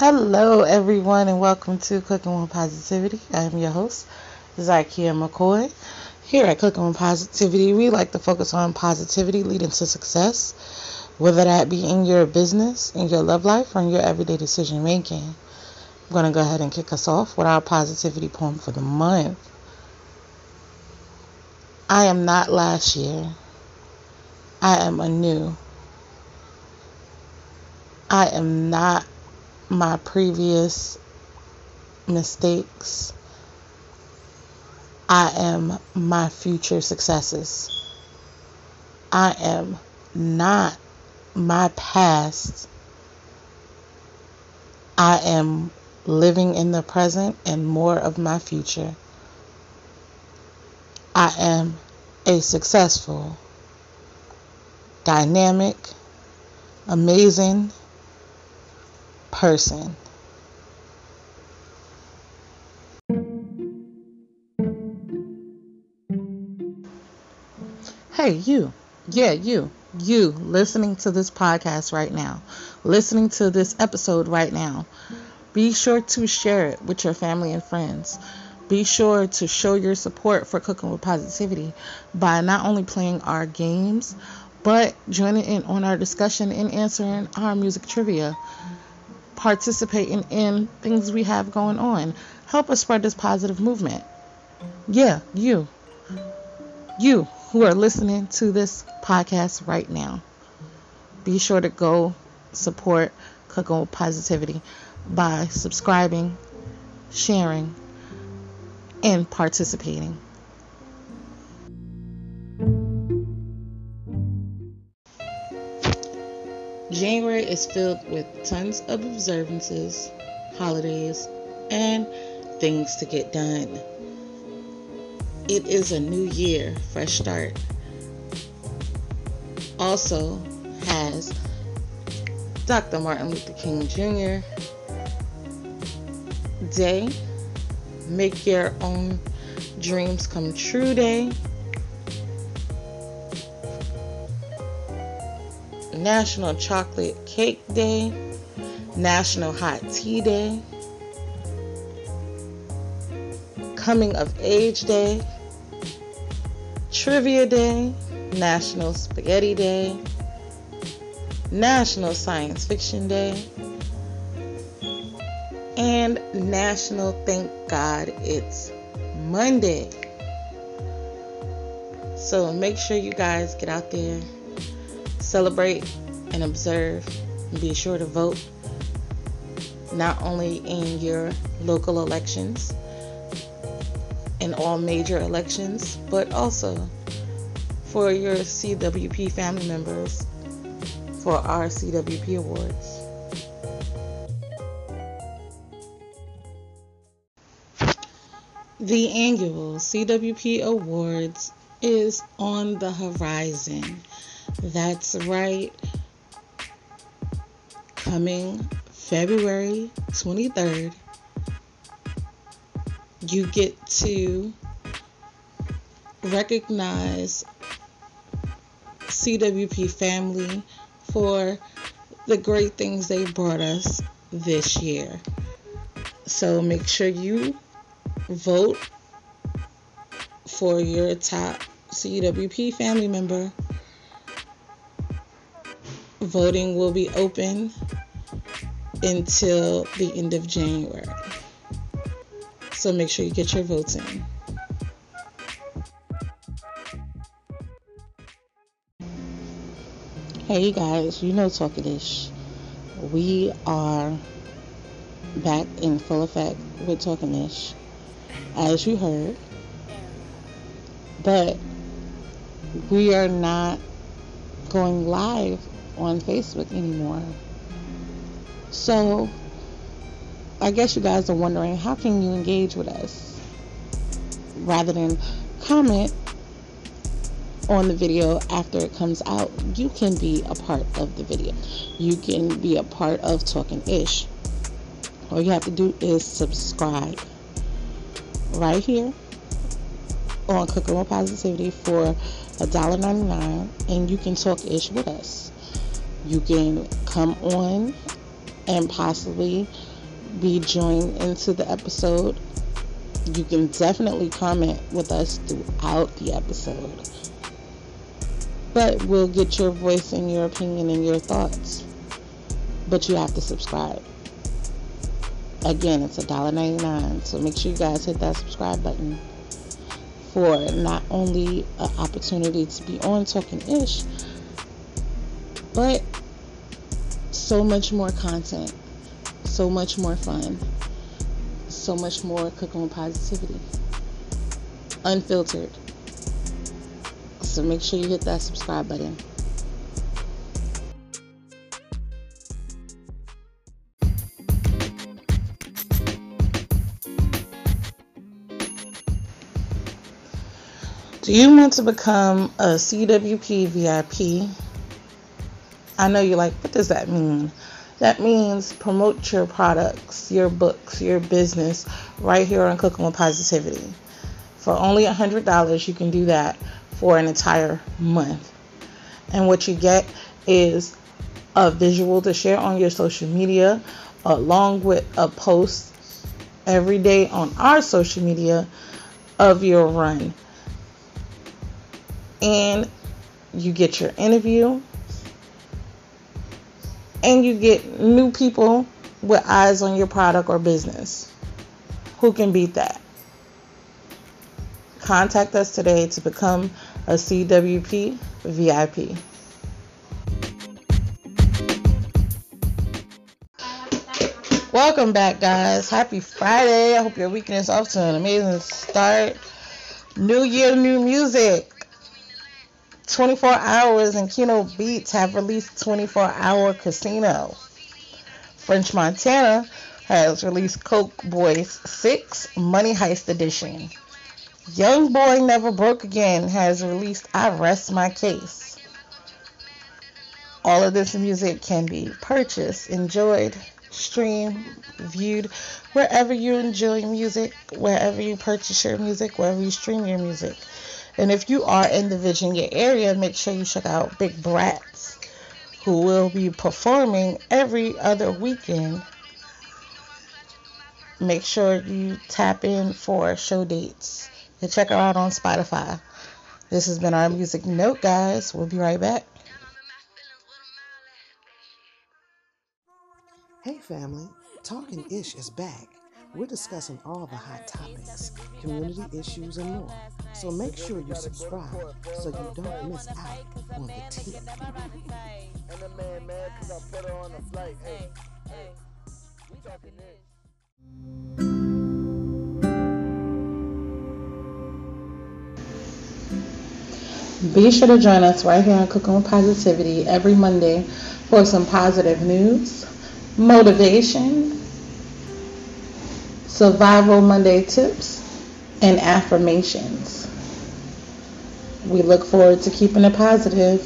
Hello, everyone, and welcome to Cooking with Positivity. I am your host, Zykia McCoy. Here at Cooking with Positivity, we like to focus on positivity leading to success, whether that be in your business, in your love life, or in your everyday decision making. I'm going to go ahead and kick us off with our positivity poem for the month. I am not last year. I am anew. I am not my previous mistakes. I am my future successes. I am not my past. I am living in the present and more of my future. I am a successful, dynamic, amazing person. Hey, you. Yeah, you. You listening to this podcast right now, listening to this episode right now. Be sure to share it with your family and friends. Be sure to show your support for Cooking with Positivity by not only playing our games, but joining in on our discussion and answering our music trivia. Participating in things we have going on. Help us spread this positive movement. Yeah, you. You who are listening to this podcast right now. Be sure to go support Cooking with Positivity by subscribing, sharing, and participating. January is filled with tons of observances, holidays, and things to get done. It is a new year, fresh start. Also has Dr. Martin Luther King Jr. Day, Make Your Own Dreams Come True Day, National Chocolate Cake Day, National Hot Tea Day, Coming of Age Day, Trivia Day, National Spaghetti Day, National Science Fiction Day, and National Thank God It's Monday. So make sure you guys get out there, celebrate and observe, and be sure to vote not only in your local elections in all major elections, but also for your CWP family members for our CWP awards. The annual CWP Awards is on the horizon. That's right. Coming February 23rd, you get to recognize CWP family for the great things they brought us this year. So make sure you vote for your top CWP family member. Voting will be open until the end of January. So make sure you get your votes in. Hey you guys, you know Talking Ish. We are back in full effect with Talking Ish, as you heard. But we are not going live on Facebook anymore. So I guess you guys are wondering how can you engage with us rather than comment on the video after it comes out. You can be a part of the video. You can be a part of Talking Ish. All you have to do is subscribe right here on Cooking with Positivity for $1.99 and you can talk ish with us. You can come on and possibly be joined into the episode. You can definitely comment with us throughout the episode. But we'll get your voice and your opinion and your thoughts. But you have to subscribe. Again, it's $1.99. So make sure you guys hit that subscribe button for not only an opportunity to be on Talking Ish, but so much more content, so much more fun, so much more cooking with positivity, unfiltered. So make sure you hit that subscribe button. Do you want to become a CWP VIP? I know you're like, what does that mean? That means promote your products, your books, your business right here on Cooking with Positivity. For only $100, you can do that for an entire month. And what you get is a visual to share on your social media along with a post every day on our social media of your run and you get your interview and you get new people with eyes on your product or business. Who can beat that? Contact us today to become a CWP VIP. Welcome back, guys. Happy Friday. I hope your weekend is off to an amazing start. New year, new music. 24 Hours and Kino Beats have released 24 Hour Casino. French Montana has released Coke Boys 6 Money Heist Edition. YoungBoy Never Broke Again has released I Rest My Case. All of this music can be purchased, enjoyed, streamed, viewed wherever you enjoy music, wherever you purchase your music, wherever you stream your music. And if you are in the Virginia area, make sure you check out Big Brats, who will be performing every other weekend. Make sure you tap in for show dates and check her out on Spotify. This has been our music note, guys. We'll be right back. Hey, family. Talking Ish is back. We're discussing all the hot topics, community issues, and more. So make sure you subscribe so you don't miss out on the tea. Be sure to join us right here on Cooking with Positivity every Monday for some positive news, motivation, Survival Monday tips, and affirmations. We look forward to keeping it positive.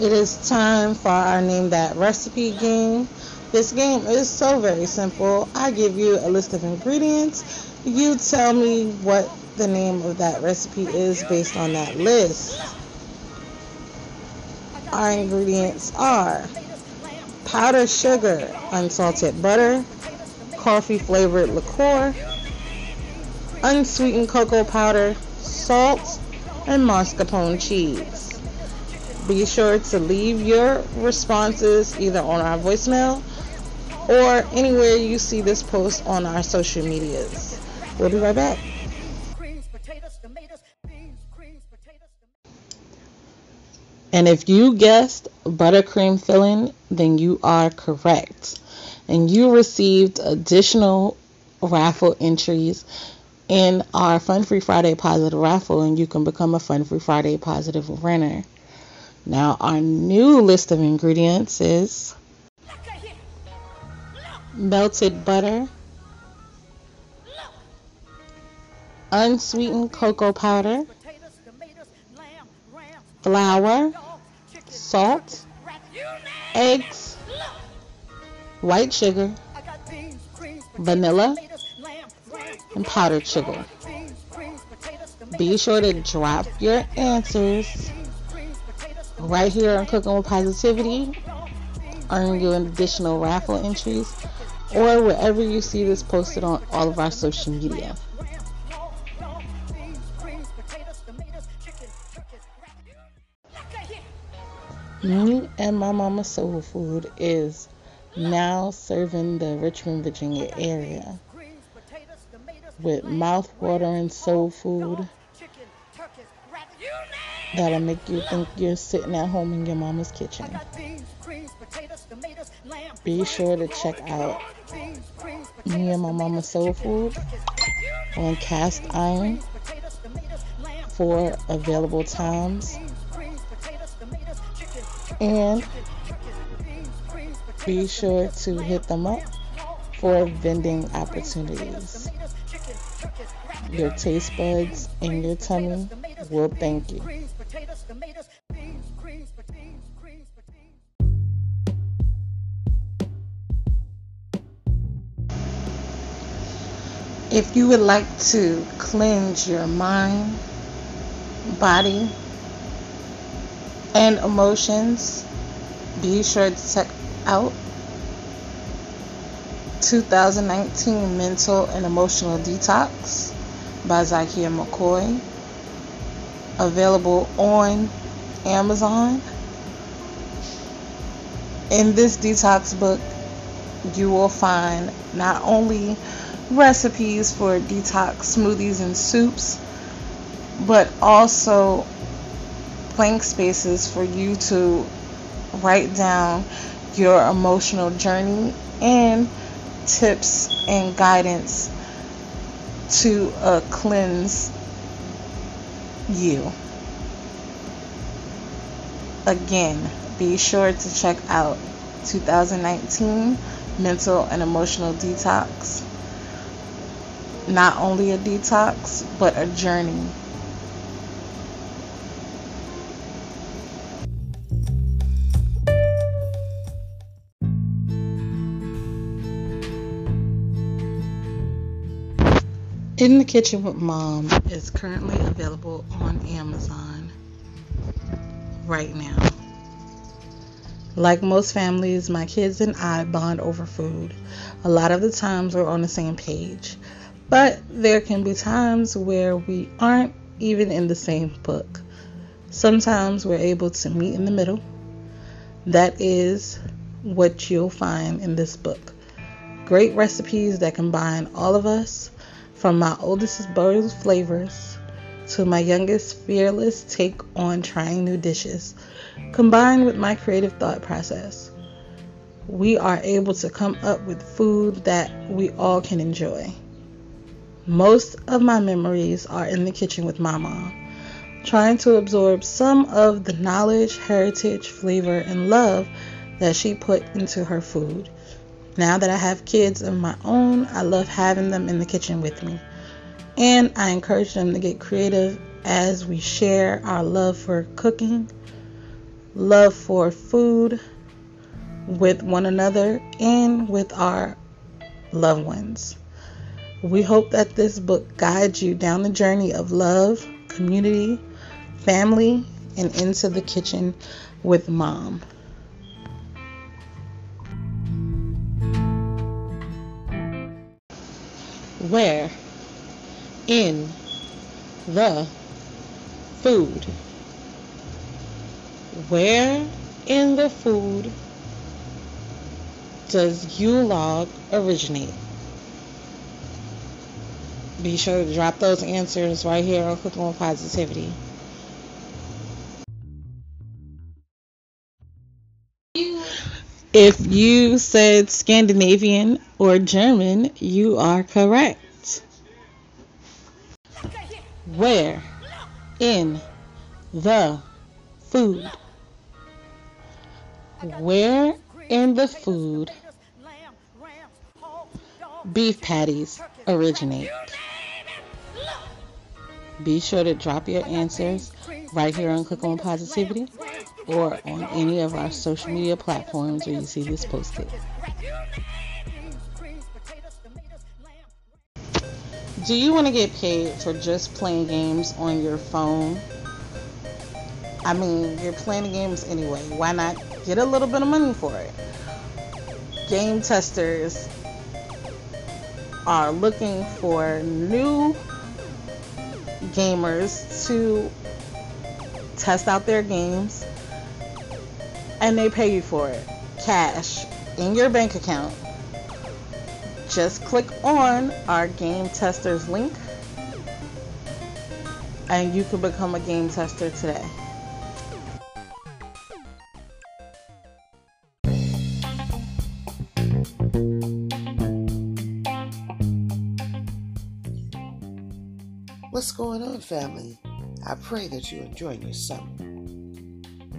It is time for our Name That Recipe game. This game is so very simple. I give you a list of ingredients. You tell me what the name of that recipe is based on that list. Our ingredients are powdered sugar, unsalted butter, coffee flavored liqueur, unsweetened cocoa powder, salt, and mascarpone cheese. Be sure to leave your responses either on our voicemail or anywhere you see this post on our social medias. We'll be right back. And if you guessed buttercream filling, then you are correct. And you received additional raffle entries in our Fun Free Friday Positive raffle, and you can become a Fun Free Friday Positive winner. Now, our new list of ingredients is melted butter, unsweetened cocoa powder, flour, salt, eggs, white sugar, vanilla, and powdered sugar. Be sure to drop your answers right here on Cooking with Positivity, earn you additional raffle entries, or wherever you see this posted on all of our social media. Me and my mama soul food is now serving the Richmond, Virginia area with mouth-watering soul food that'll make you think you're sitting at home in your mama's kitchen. Be sure to check out me and my mama soul food on cast iron for available times and be sure to hit them up for vending opportunities. Your taste buds and your tummy will thank you. If you would like to cleanse your mind, body, and emotions, be sure to check out 2019 Mental and Emotional Detox by Zakia McCoy. Available on Amazon. In this detox book, you will find not only recipes for detox smoothies and soups, but also blank spaces for you to write down your emotional journey and tips and guidance to uh, cleanse you. Again, be sure to check out 2019 Mental and Emotional Detox. Not only a detox, but a journey In the Kitchen with Mom is currently available on Amazon right now. Like most families, my kids and I bond over food. A lot of the times we're on the same page, but there can be times where we aren't even in the same book. Sometimes we're able to meet in the middle. That is what you'll find in this book. Great recipes that combine all of us from my oldest bold flavors to my youngest fearless take on trying new dishes, combined with my creative thought process, we are able to come up with food that we all can enjoy. Most of my memories are in the kitchen with my mom, trying to absorb some of the knowledge, heritage, flavor, and love that she put into her food now that I have kids of my own, I love having them in the kitchen with me. And I encourage them to get creative as we share our love for cooking, love for food with one another, and with our loved ones. We hope that this book guides you down the journey of love, community, family, and into the kitchen with mom. Where in the food? Where in the food does Yule-log originate? Be sure to drop those answers right here on Cooking with Positivity. If you said Scandinavian or German, you are correct. Where in the food? Where in the food beef patties originate? Be sure to drop your answers right here on Cooking with Positivity or on any of our social media platforms where you see this posted. Do you want to get paid for just playing games on your phone? I mean, you're playing games anyway. Why not get a little bit of money for it? Game testers are looking for new gamers to test out their games and they pay you for it cash in your bank account just click on our game testers link and you can become a game tester today What's going on, family? I pray that you're enjoying your summer.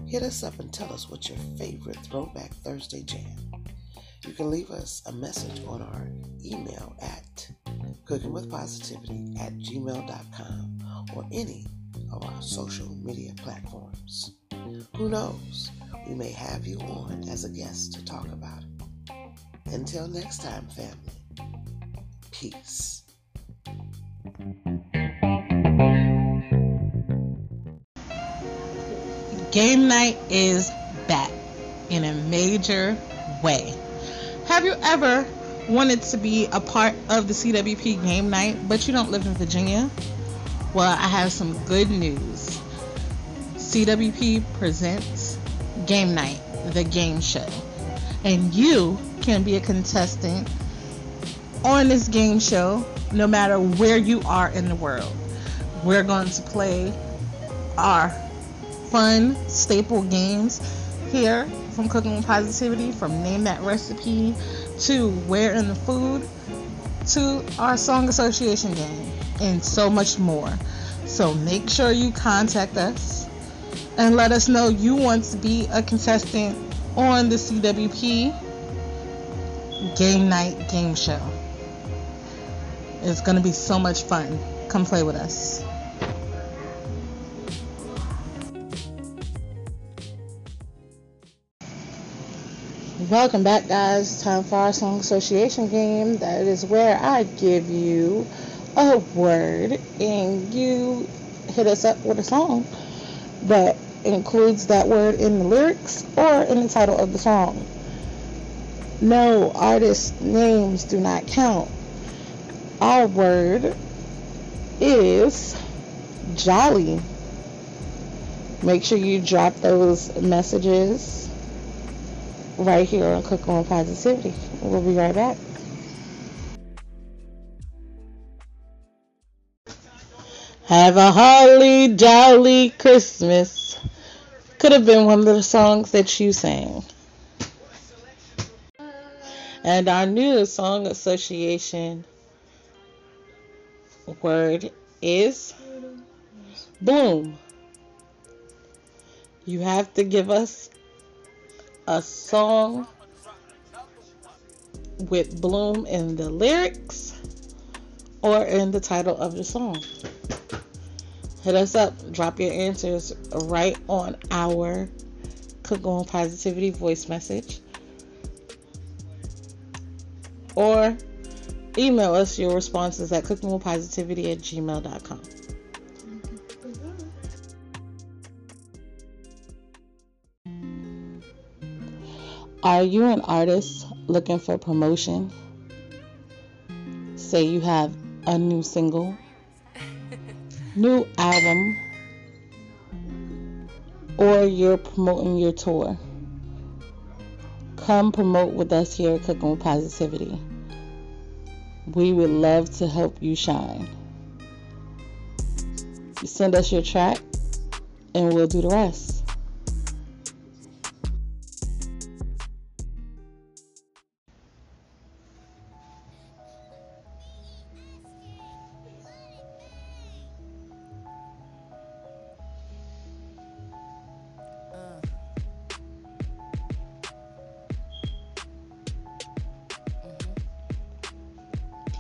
Hit us up and tell us what's your favorite Throwback Thursday jam. You can leave us a message on our email at cookingwithpositivity at gmail.com or any of our social media platforms. Who knows? We may have you on as a guest to talk about it. Until next time, family, peace. Game night is back in a major way. Have you ever wanted to be a part of the CWP game night, but you don't live in Virginia? Well, I have some good news. CWP presents Game Night, the game show. And you can be a contestant on this game show no matter where you are in the world. We're going to play our fun staple games here from Cooking with Positivity, from Name That Recipe to Where in the Food to our Song Association game and so much more. So make sure you contact us and let us know you want to be a contestant on the CWP Game Night Game Show. It's going to be so much fun. Come play with us. Welcome back, guys. Time for our Song Association game. That is where I give you a word and you hit us up with a song that includes that word in the lyrics or in the title of the song. No, artist names do not count. Our word is jolly. Make sure you drop those messages right here on Cook on Positivity. We'll be right back. Have a holly jolly Christmas. Could have been one of the songs that you sang. And our new song association word is bloom. You have to give us a song with bloom in the lyrics or in the title of the song. Hit us up. Drop your answers right on our Cook on Positivity voice message. Or email us your responses at cookingwithpositivity at gmail.com. Are you an artist looking for promotion? Say you have a new single, new album, or you're promoting your tour. Come promote with us here at Cooking with Positivity. We would love to help you shine. Send us your track and we'll do the rest.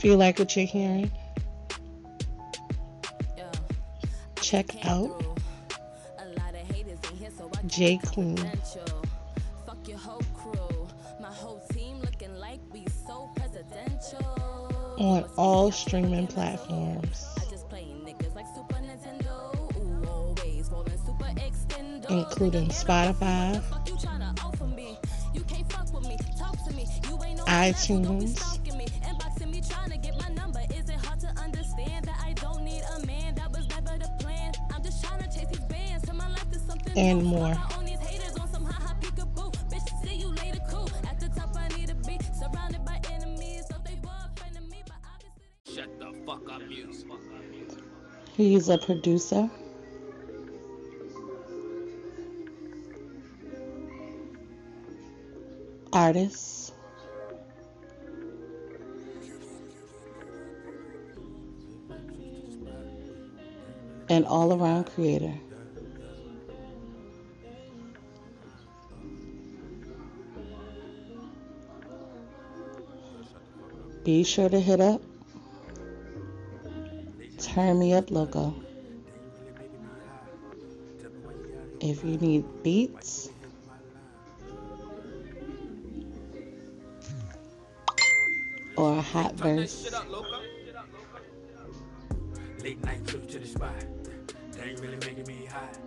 Feel like what you're hearing? Check out J Queen. On all streaming platforms. including Spotify, iTunes, and more. He's a producer. Artist. And all around creator. Be sure to hit up Turn Me Up logo. If you need beats, or a hot verse. Late night trip to the spot. That ain't really making me hot.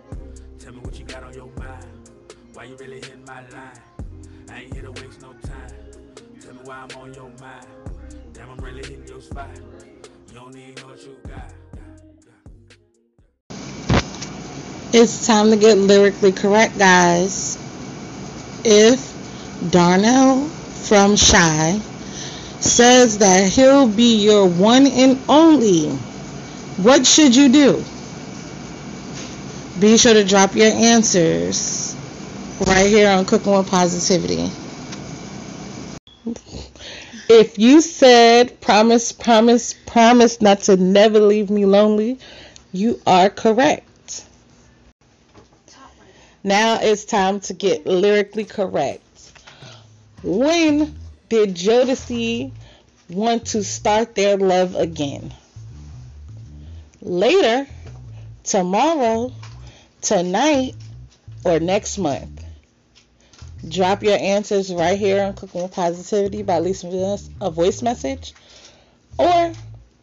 Tell me what you got on your mind. Why you really hitting my line? I ain't here to waste no time. Tell me why I'm on your mind. Damn, I'm really hitting your spot. You don't what you got. It's time to get lyrically correct, guys. If Darnell from Shai says that he'll be your one and only, what should you do? Be sure to drop your answers right here on Cooking with Positivity. If you said promise, promise, promise not to never leave me lonely, you are correct. Now it's time to get lyrically correct. When did Jodeci want to start their love again? Later, tomorrow, tonight, or next month? Drop your answers right here on Cooking with Positivity by leaving us a voice message or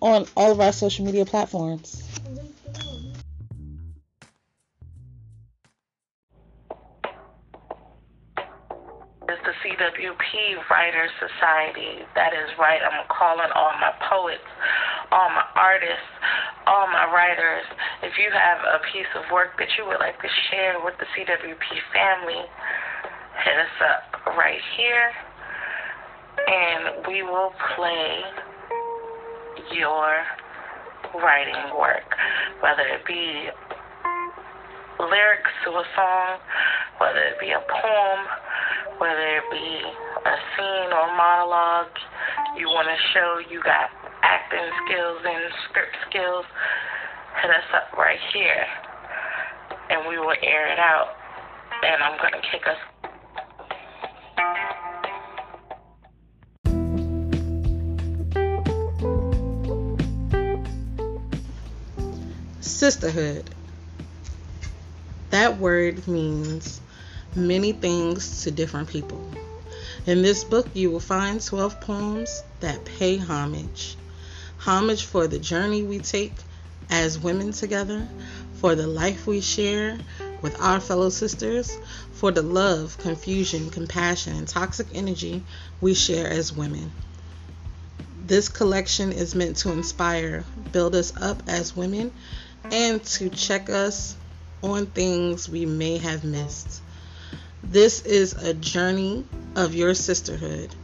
on all of our social media platforms. It's the CWP Writers Society. That is right. I'm calling all my poets, all my artists, all my writers. If you have a piece of work that you would like to share with the CWP family, hit us up right here and we will play your writing work, whether it be lyrics to a song, whether it be a poem whether it be a scene or monologue you want to show you got acting skills and script skills, hit us up right here and we will air it out. And I'm going to kick us. Sisterhood. That word means many things to different people. In this book, you will find 12 poems that pay homage. Homage for the journey we take as women together, for the life we share with our fellow sisters, for the love, confusion, compassion, and toxic energy we share as women. This collection is meant to inspire, build us up as women, and to check us on things we may have missed. This is a journey of your sisterhood.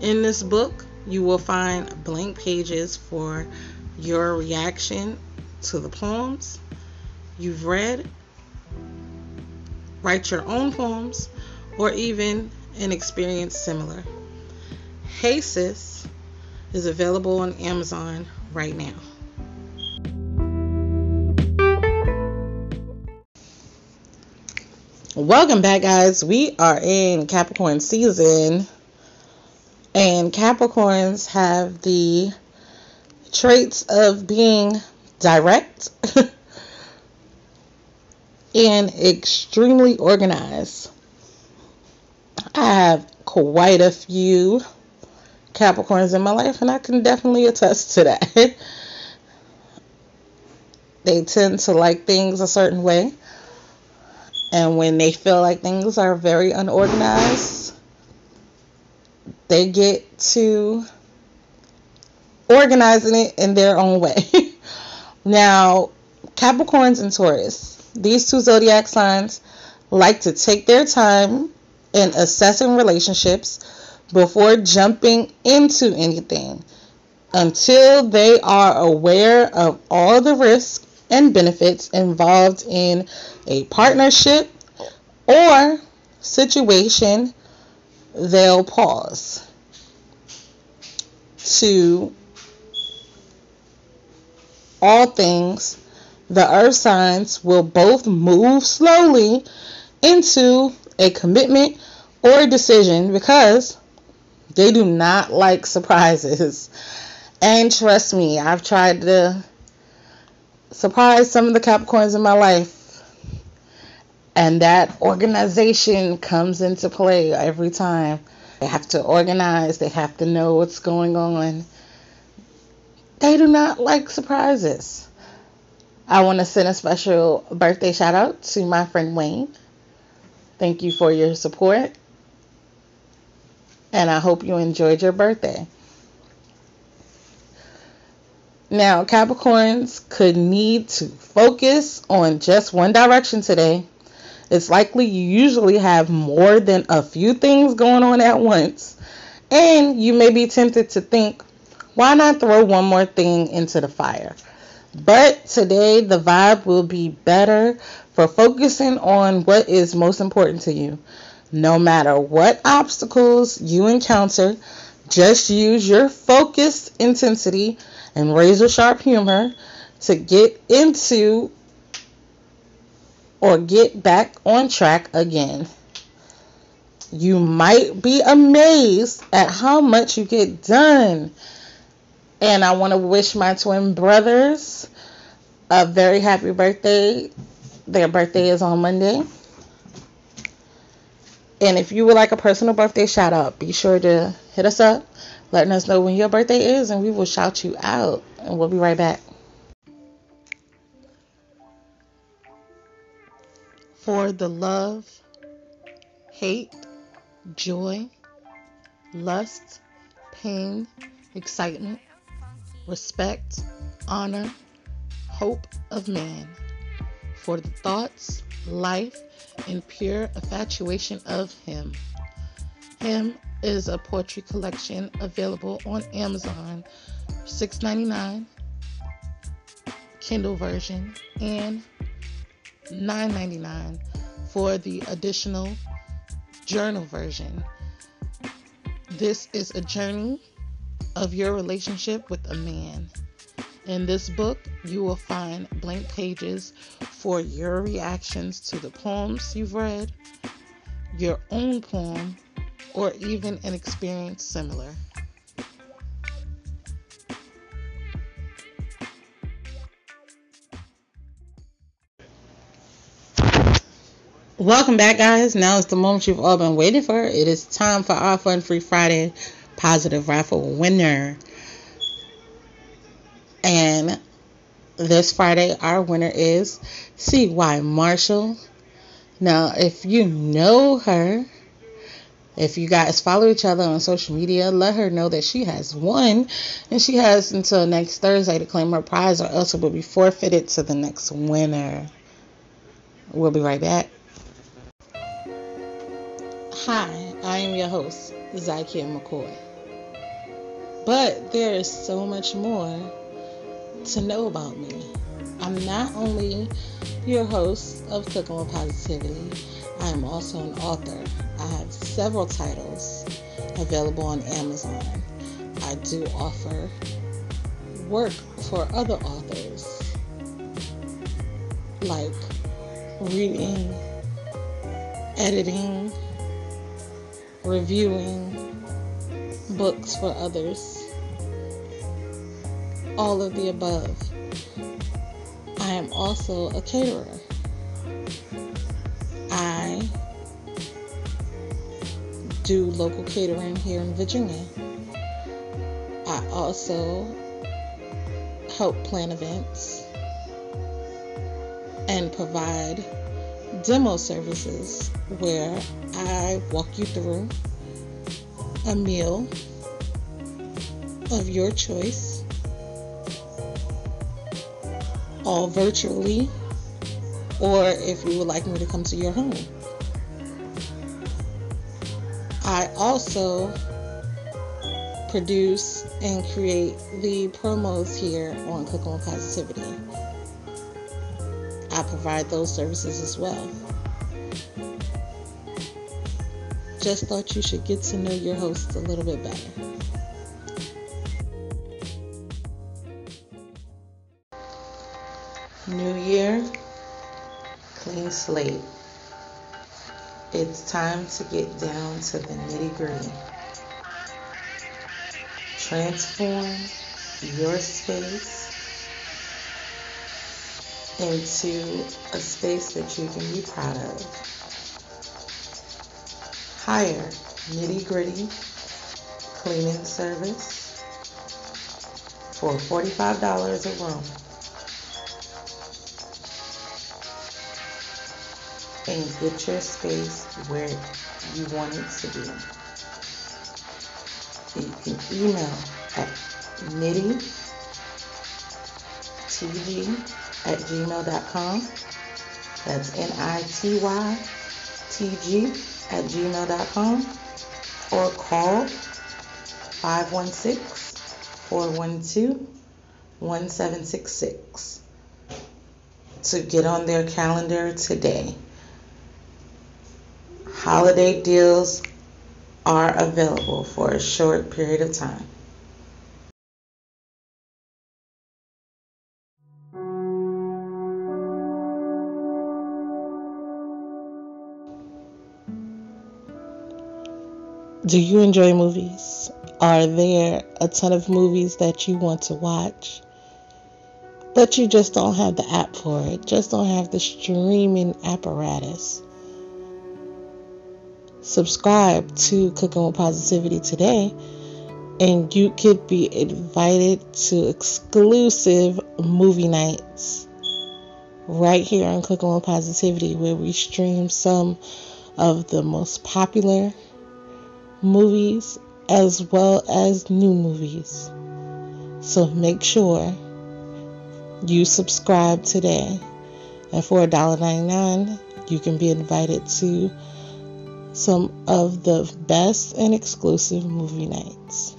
In this book, you will find blank pages for your reaction to the poems you've read, write your own poems, or even an experience similar. Hey Sis is available on Amazon right now. Welcome back, guys. We are in Capricorn season, and Capricorns have the traits of being direct and extremely organized. I have quite a few Capricorns in my life, and I can definitely attest to that. they tend to like things a certain way And when they feel like things are very unorganized, they get to organizing it in their own way. now, Capricorns and Taurus, these two zodiac signs like to take their time in assessing relationships before jumping into anything until they are aware of all the risks and benefits involved in a partnership or situation, they'll pause to all things. The earth signs will both move slowly into a commitment or a decision because they do not like surprises. And trust me, I've tried to surprise some of the Capricorns in my life. And that organization comes into play every time. They have to organize, they have to know what's going on. They do not like surprises. I want to send a special birthday shout out to my friend Wayne. Thank you for your support. And I hope you enjoyed your birthday. Now, Capricorns could need to focus on just one direction today. It's likely you usually have more than a few things going on at once, and you may be tempted to think, why not throw one more thing into the fire? But today, the vibe will be better for focusing on what is most important to you. No matter what obstacles you encounter, just use your focused intensity and razor sharp humor to get into or get back on track again. You might be amazed at how much you get done. And I want to wish my twin brothers a very happy birthday. Their birthday is on Monday. And if you would like a personal birthday shout out, be sure to hit us up letting us know when your birthday is, and we will shout you out. And we'll be right back. For the love, hate, joy, lust, pain, excitement, respect, honor, hope of man. For the thoughts, life, and pure infatuation of him. Him is a poetry collection available on Amazon, $6.99 Kindle version and $9.99 for the additional journal version. This is a journey of your relationship with a man. In this book, you will find blank pages for your reactions to the poems you've read, your own poem, or even an experience similar. Welcome back, guys. Now is the moment you've all been waiting for. It is time for our Fun Free Friday positive raffle winner. And this Friday, our winner is C.Y. Marshall. Now, if you know her, if you guys follow each other on social media, let her know that she has won and she has until next Thursday to claim her prize or else it will be forfeited to the next winner. We'll be right back. Hi, I am your host, Zykia McCoy. But there is so much more to know about me. I'm not only your host of Cooking with Positivity, I am also an author. I have several titles available on Amazon. I do offer work for other authors, like reading, editing, reviewing books for others, all of the above. I am also a caterer. I do local catering here in Virginia. I also help plan events and provide demo services where I walk you through a meal of your choice, all virtually, or if you would like me to come to your home. I also produce and create the promos here on Cooking with Positivity. I provide those services as well. Just thought you should get to know your hosts a little bit better. Slate. It's time to get down to the nitty gritty. Transform your space into a space that you can be proud of. Hire nitty gritty cleaning service for $45 a room. And get your space where you want it to be. You can email at nittytg at gmail.com. That's N-I-T-Y-T-G at gmail.com or call 516-412-1766 to get on their calendar today. Holiday deals are available for a short period of time. Do you enjoy movies? Are there a ton of movies that you want to watch, but you just don't have the app for it? Just don't have the streaming apparatus? Subscribe to Cooking with Positivity today, and you could be invited to exclusive movie nights right here on Cooking with Positivity, where we stream some of the most popular movies as well as new movies. So make sure you subscribe today. And for $1.99, you can be invited to some of the best and exclusive movie nights.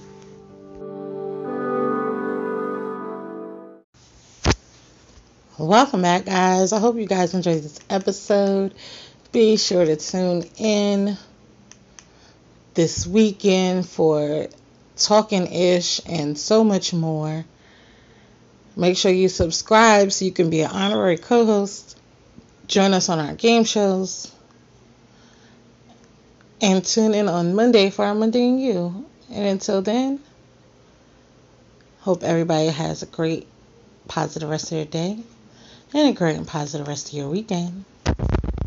Welcome back, guys. I hope you guys enjoyed this episode. Be sure to tune in this weekend for Talking Ish and so much more. Make sure you subscribe so you can be an honorary co host. Join us on our game shows. And tune in on Monday for our Monday and You. And until then, hope everybody has a great, positive rest of your day and a great and positive rest of your weekend.